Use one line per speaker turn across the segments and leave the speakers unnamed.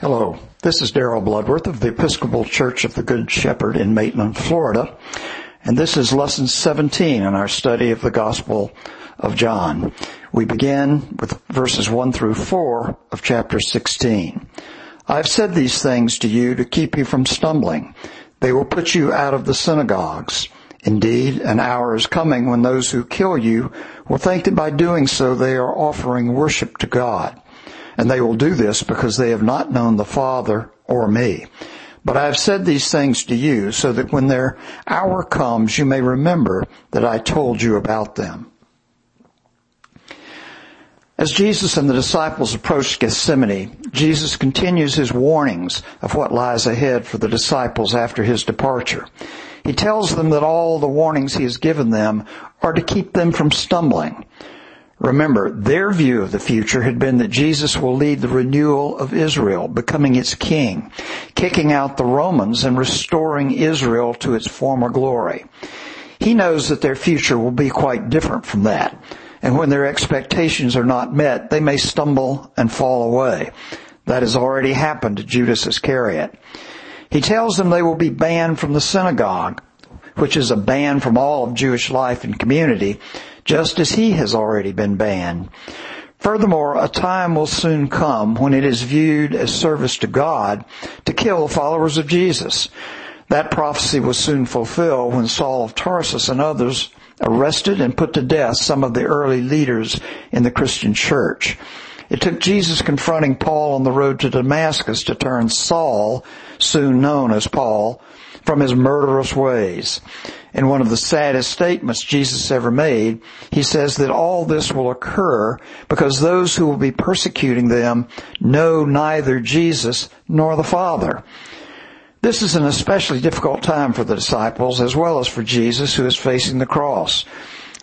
Hello, this is Daryl Bloodworth of the Episcopal Church of the Good Shepherd in Maitland, Florida, and this is lesson 17 in our study of the Gospel of John. We begin with verses 1 through 4 of chapter 16. I've said these things to you to keep you from stumbling. They will put you out of the synagogues. Indeed, an hour is coming when those who kill you will think that by doing so they are offering worship to God. And they will do this because they have not known the Father or me. But I have said these things to you so that when their hour comes, you may remember that I told you about them. As Jesus and the disciples approach Gethsemane, Jesus continues his warnings of what lies ahead for the disciples after his departure. He tells them that all the warnings he has given them are to keep them from stumbling. Remember, their view of the future had been that Jesus will lead the renewal of Israel, becoming its king, kicking out the Romans and restoring Israel to its former glory. He knows that their future will be quite different from that. And when their expectations are not met, they may stumble and fall away. That has already happened to Judas Iscariot. He tells them they will be banned from the synagogue, which is a ban from all of Jewish life and community, just as he has already been banned. Furthermore, a time will soon come when it is viewed as service to God to kill followers of Jesus. That prophecy was soon fulfilled when Saul of Tarsus and others arrested and put to death some of the early leaders in the Christian church. It took Jesus confronting Paul on the road to Damascus to turn Saul, soon known as Paul, from his murderous ways. In one of the saddest statements Jesus ever made, he says that all this will occur because those who will be persecuting them know neither Jesus nor the Father. This is an especially difficult time for the disciples as well as for Jesus who is facing the cross.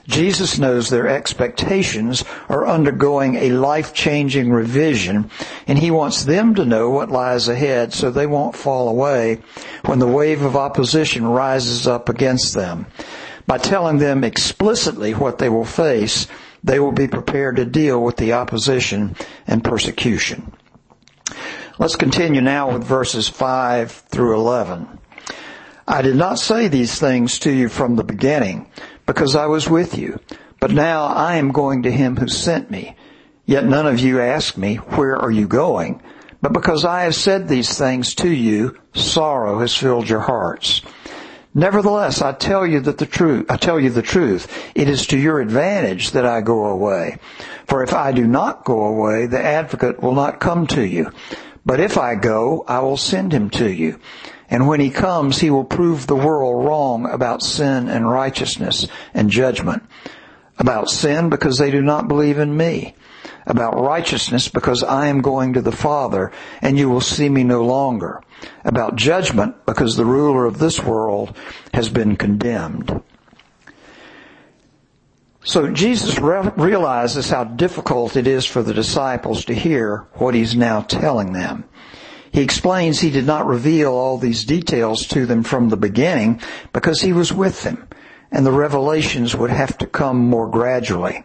Jesus knows their expectations are undergoing a life-changing revision and he wants them to know what lies ahead so they won't fall away when the wave of opposition rises up against them. By telling them explicitly what they will face, they will be prepared to deal with the opposition and persecution. Let's continue now with verses 5 through 11. I did not say these things to you from the beginning because I was with you. But now I am going to him who sent me. Yet none of you ask me, where are you going? But because I have said these things to you, sorrow has filled your hearts. Nevertheless, I tell you that the truth, I tell you the truth. It is to your advantage that I go away. For if I do not go away, the advocate will not come to you. But if I go, I will send him to you. And when he comes, he will prove the world wrong about sin and righteousness and judgment. About sin because they do not believe in me. About righteousness because I am going to the Father and you will see me no longer. About judgment because the ruler of this world has been condemned. So Jesus re- realizes how difficult it is for the disciples to hear what he's now telling them. He explains he did not reveal all these details to them from the beginning because he was with them and the revelations would have to come more gradually.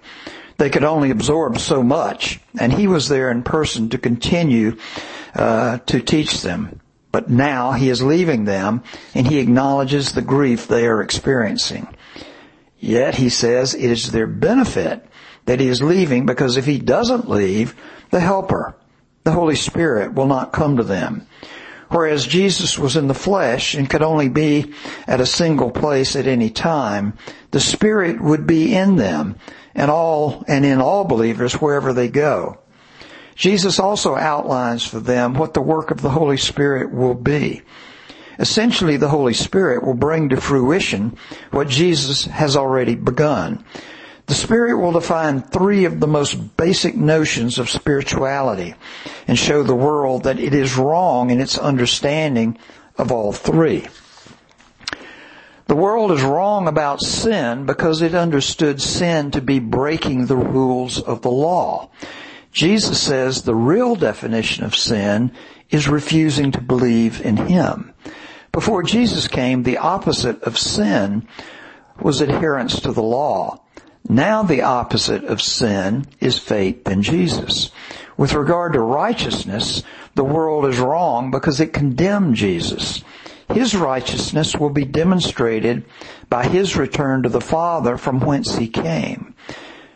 They could only absorb so much and he was there in person to continue uh, to teach them. But now he is leaving them and he acknowledges the grief they are experiencing. Yet he says it is their benefit that he is leaving because if he doesn't leave, the helper, the Holy Spirit will not come to them. Whereas Jesus was in the flesh and could only be at a single place at any time, the Spirit would be in them and all, and in all believers wherever they go. Jesus also outlines for them what the work of the Holy Spirit will be. Essentially, the Holy Spirit will bring to fruition what Jesus has already begun. The Spirit will define three of the most basic notions of spirituality and show the world that it is wrong in its understanding of all three. The world is wrong about sin because it understood sin to be breaking the rules of the law. Jesus says the real definition of sin is refusing to believe in Him. Before Jesus came, the opposite of sin was adherence to the law. Now the opposite of sin is faith in Jesus. With regard to righteousness, the world is wrong because it condemned Jesus. His righteousness will be demonstrated by his return to the Father from whence he came.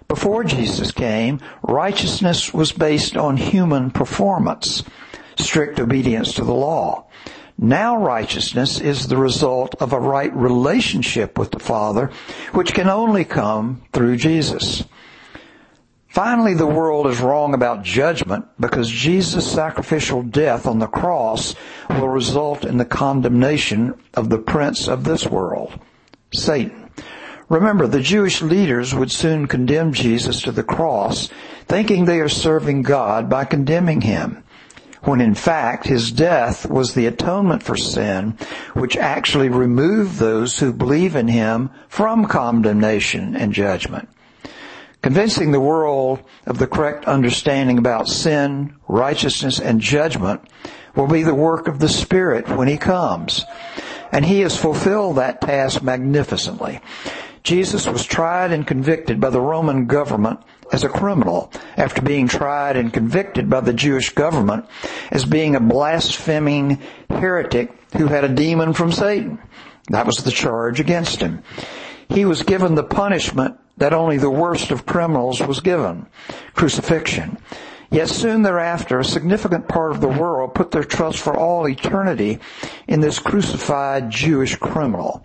Before Jesus came, righteousness was based on human performance, strict obedience to the law. Now righteousness is the result of a right relationship with the Father, which can only come through Jesus. Finally, the world is wrong about judgment because Jesus' sacrificial death on the cross will result in the condemnation of the prince of this world, Satan. Remember, the Jewish leaders would soon condemn Jesus to the cross, thinking they are serving God by condemning him, when in fact his death was the atonement for sin, which actually removed those who believe in him from condemnation and judgment. Convincing the world of the correct understanding about sin, righteousness, and judgment will be the work of the Spirit when He comes. And He has fulfilled that task magnificently. Jesus was tried and convicted by the Roman government as a criminal after being tried and convicted by the Jewish government as being a blaspheming heretic who had a demon from Satan. That was the charge against him. He was given the punishment that only the worst of criminals was given, crucifixion. Yet soon thereafter, a significant part of the world put their trust for all eternity in this crucified Jewish criminal.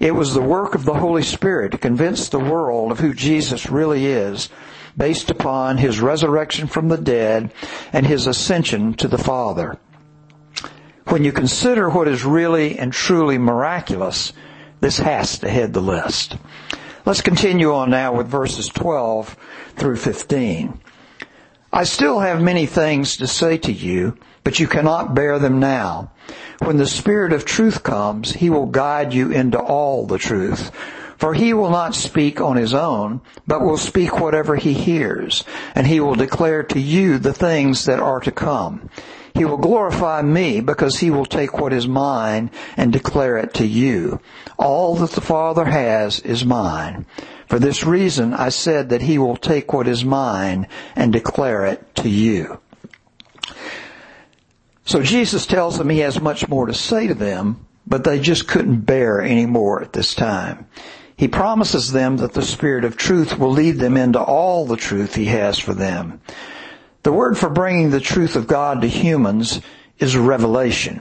It was the work of the Holy Spirit to convince the world of who Jesus really is, based upon his resurrection from the dead and his ascension to the Father. When you consider what is really and truly miraculous, this has to head the list. Let's continue on now with verses 12 through 15. I still have many things to say to you, but you cannot bear them now. When the Spirit of truth comes, He will guide you into all the truth. For He will not speak on His own, but will speak whatever He hears, and He will declare to you the things that are to come. He will glorify me because he will take what is mine and declare it to you. All that the Father has is mine. For this reason I said that he will take what is mine and declare it to you. So Jesus tells them he has much more to say to them, but they just couldn't bear any more at this time. He promises them that the Spirit of truth will lead them into all the truth he has for them. The word for bringing the truth of God to humans is revelation.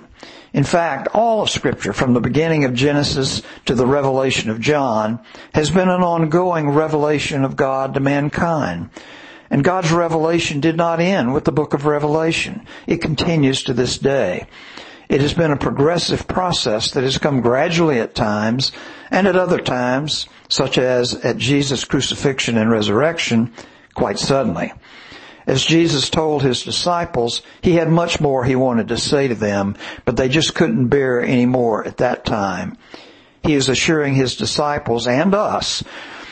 In fact, all of scripture from the beginning of Genesis to the revelation of John has been an ongoing revelation of God to mankind. And God's revelation did not end with the book of Revelation. It continues to this day. It has been a progressive process that has come gradually at times and at other times, such as at Jesus' crucifixion and resurrection, quite suddenly. As Jesus told his disciples, he had much more he wanted to say to them, but they just couldn't bear any more at that time. He is assuring his disciples and us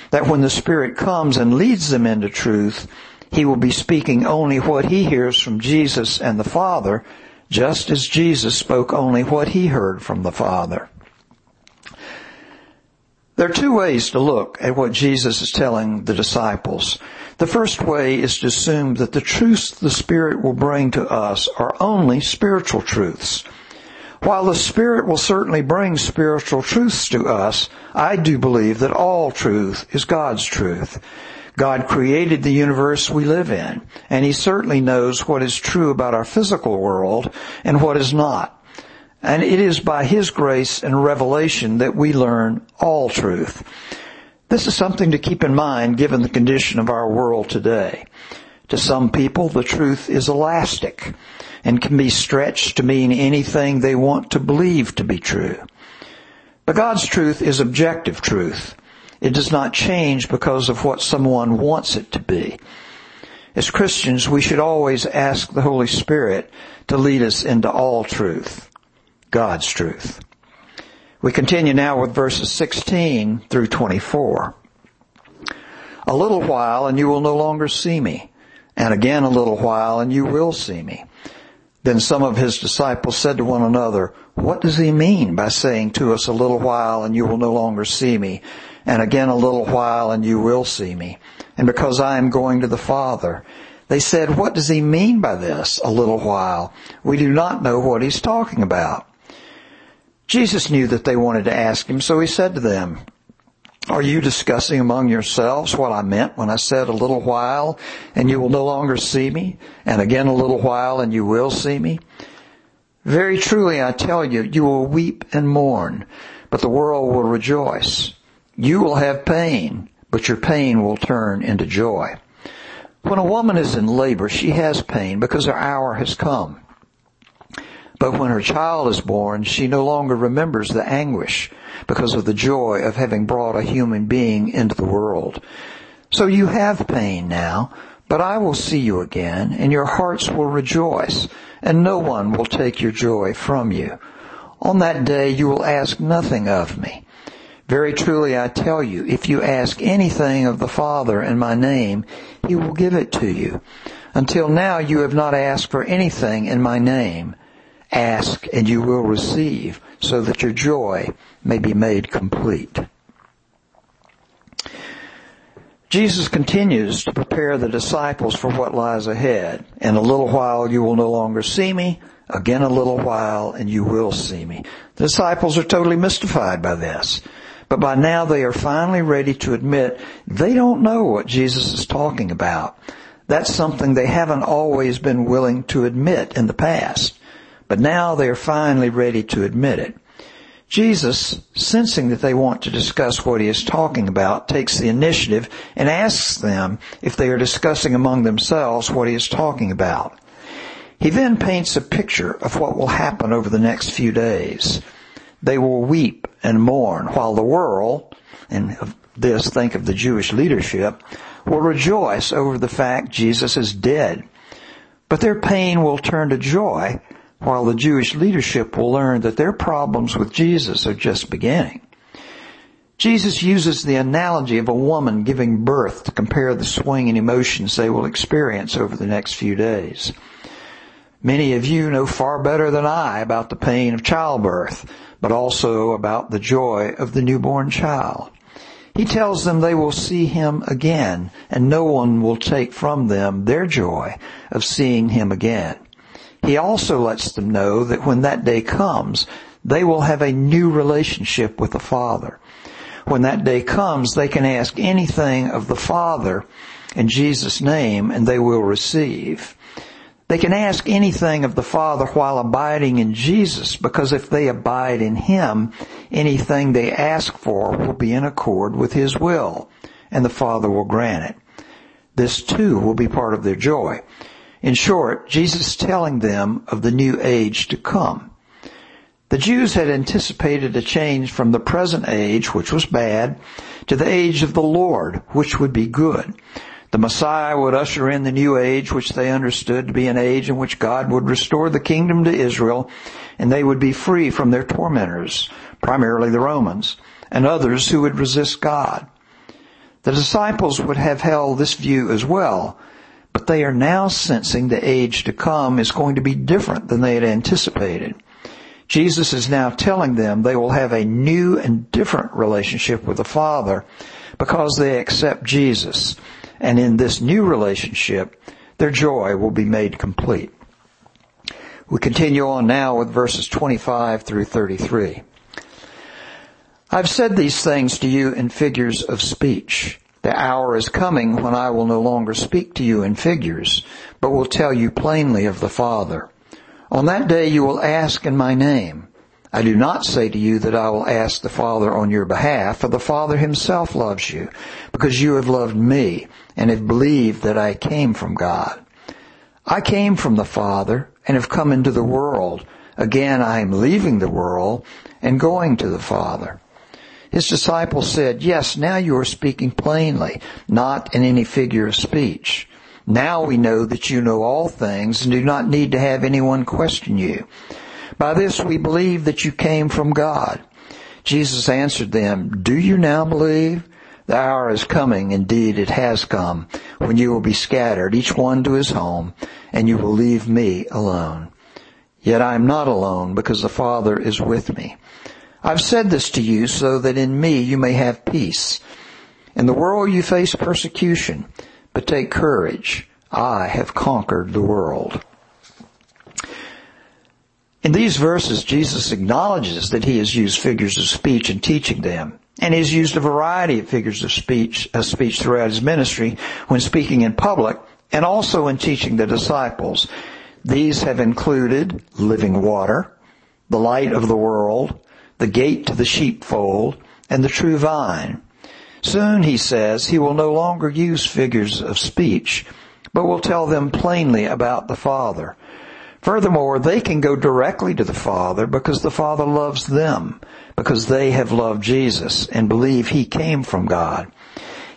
that when the Spirit comes and leads them into truth, he will be speaking only what he hears from Jesus and the Father, just as Jesus spoke only what he heard from the Father. There are two ways to look at what Jesus is telling the disciples. The first way is to assume that the truths the Spirit will bring to us are only spiritual truths. While the Spirit will certainly bring spiritual truths to us, I do believe that all truth is God's truth. God created the universe we live in, and He certainly knows what is true about our physical world and what is not. And it is by His grace and revelation that we learn all truth. This is something to keep in mind given the condition of our world today. To some people, the truth is elastic and can be stretched to mean anything they want to believe to be true. But God's truth is objective truth. It does not change because of what someone wants it to be. As Christians, we should always ask the Holy Spirit to lead us into all truth, God's truth. We continue now with verses 16 through 24. A little while and you will no longer see me, and again a little while and you will see me. Then some of his disciples said to one another, what does he mean by saying to us a little while and you will no longer see me, and again a little while and you will see me? And because I am going to the Father, They said, what does he mean by this, a little while? We do not know what he's talking about. Jesus knew that they wanted to ask him, so he said to them, are you discussing among yourselves what I meant when I said a little while and you will no longer see me and again a little while and you will see me? Very truly I tell you, you will weep and mourn, but the world will rejoice. You will have pain, but your pain will turn into joy. When a woman is in labor, she has pain because her hour has come. But when her child is born, she no longer remembers the anguish because of the joy of having brought a human being into the world. So you have pain now, but I will see you again, and your hearts will rejoice, and no one will take your joy from you. On that day you will ask nothing of me. Very truly I tell you, if you ask anything of the Father in my name, he will give it to you. Until now you have not asked for anything in my name. Ask and you will receive so that your joy may be made complete. Jesus continues to prepare the disciples for what lies ahead. In a little while you will no longer see me. Again a little while and you will see me. The disciples are totally mystified by this. But by now they are finally ready to admit they don't know what Jesus is talking about. That's something they haven't always been willing to admit in the past. But now they are finally ready to admit it. Jesus, sensing that they want to discuss what he is talking about, takes the initiative and asks them if they are discussing among themselves what he is talking about. He then paints a picture of what will happen over the next few days. They will weep and mourn while the world, and this think of the Jewish leadership, will rejoice over the fact Jesus is dead. But their pain will turn to joy while the Jewish leadership will learn that their problems with Jesus are just beginning. Jesus uses the analogy of a woman giving birth to compare the swing in emotions they will experience over the next few days. Many of you know far better than I about the pain of childbirth but also about the joy of the newborn child. He tells them they will see him again and no one will take from them their joy of seeing him again. He also lets them know that when that day comes, they will have a new relationship with the Father. When that day comes, they can ask anything of the Father in Jesus' name and they will receive. They can ask anything of the Father while abiding in Jesus because if they abide in Him, anything they ask for will be in accord with His will and the Father will grant it. This too will be part of their joy. In short, Jesus is telling them of the new age to come. The Jews had anticipated a change from the present age, which was bad, to the age of the Lord, which would be good. The Messiah would usher in the new age, which they understood to be an age in which God would restore the kingdom to Israel, and they would be free from their tormentors, primarily the Romans, and others who would resist God. The disciples would have held this view as well, but they are now sensing the age to come is going to be different than they had anticipated. Jesus is now telling them they will have a new and different relationship with the Father because they accept Jesus and in this new relationship, their joy will be made complete. We continue on now with verses 25 through 33. I've said these things to you in figures of speech. The hour is coming when I will no longer speak to you in figures, but will tell you plainly of the Father. On that day you will ask in my name. I do not say to you that I will ask the Father on your behalf, for the Father himself loves you, because you have loved me and have believed that I came from God. I came from the Father and have come into the world. Again, I am leaving the world and going to the Father. His disciples said, yes, now you are speaking plainly, not in any figure of speech. Now we know that you know all things and do not need to have anyone question you. By this we believe that you came from God. Jesus answered them, Do you now believe? The hour is coming, indeed it has come, when you will be scattered, each one to his home, and you will leave me alone. Yet I am not alone, because the Father is with me. I've said this to you so that in me you may have peace. In the world you face persecution, but take courage. I have conquered the world. In these verses, Jesus acknowledges that he has used figures of speech in teaching them. And he's used a variety of figures of speech, of speech throughout his ministry when speaking in public and also in teaching the disciples. These have included living water, the light of the world, the gate to the sheepfold, and the true vine. Soon, he says, he will no longer use figures of speech, but will tell them plainly about the Father. Furthermore, they can go directly to the Father because the Father loves them, because they have loved Jesus and believe He came from God.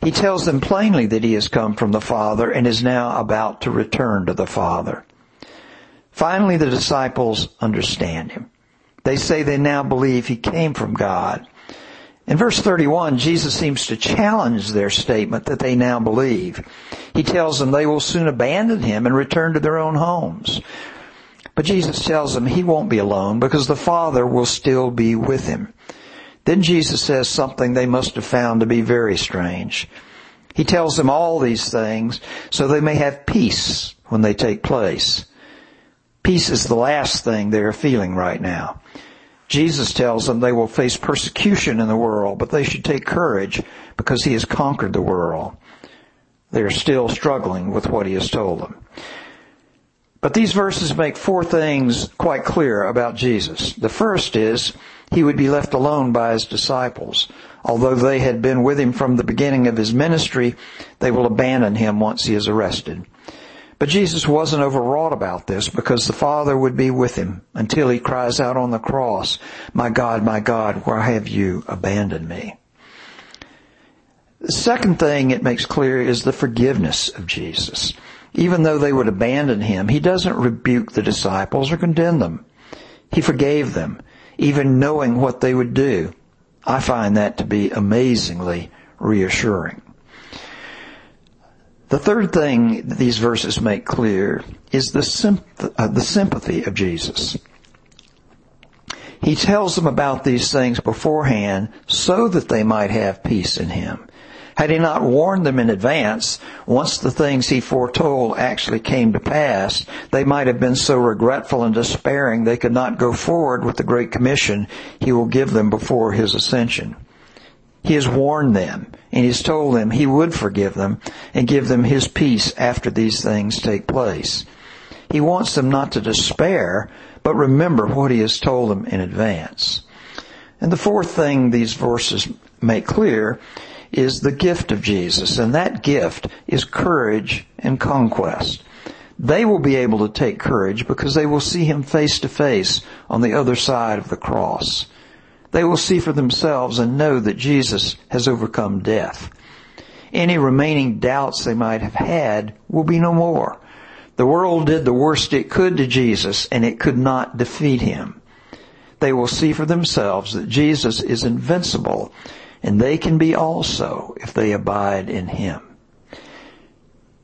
He tells them plainly that He has come from the Father and is now about to return to the Father. Finally, the disciples understand Him. They say they now believe He came from God. In verse 31, Jesus seems to challenge their statement that they now believe. He tells them they will soon abandon Him and return to their own homes. But Jesus tells them he won't be alone because the Father will still be with him. Then Jesus says something they must have found to be very strange. He tells them all these things so they may have peace when they take place. Peace is the last thing they are feeling right now. Jesus tells them they will face persecution in the world, but they should take courage because he has conquered the world. They are still struggling with what he has told them. But these verses make four things quite clear about Jesus. The first is he would be left alone by his disciples. Although they had been with him from the beginning of his ministry, they will abandon him once he is arrested. But Jesus wasn't overwrought about this because the Father would be with him until he cries out on the cross, My God, my God, why have you abandoned me? The second thing it makes clear is the forgiveness of Jesus. Even though they would abandon him, he doesn't rebuke the disciples or condemn them. He forgave them, even knowing what they would do. I find that to be amazingly reassuring. The third thing these verses make clear is the, uh, the sympathy of Jesus. He tells them about these things beforehand so that they might have peace in Him. Had he not warned them in advance, once the things he foretold actually came to pass, they might have been so regretful and despairing they could not go forward with the great commission he will give them before his ascension. He has warned them and he's told them he would forgive them and give them his peace after these things take place. He wants them not to despair, but remember what he has told them in advance. And the fourth thing these verses make clear is the gift of Jesus, and that gift is courage and conquest. They will be able to take courage because they will see Him face to face on the other side of the cross. They will see for themselves and know that Jesus has overcome death. Any remaining doubts they might have had will be no more. The world did the worst it could to Jesus and it could not defeat Him. They will see for themselves that Jesus is invincible and they can be also if they abide in Him.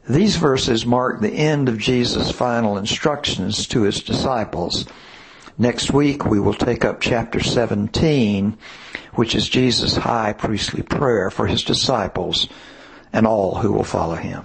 These verses mark the end of Jesus' final instructions to His disciples. Next week we will take up chapter 17, which is Jesus' high priestly prayer for His disciples and all who will follow Him.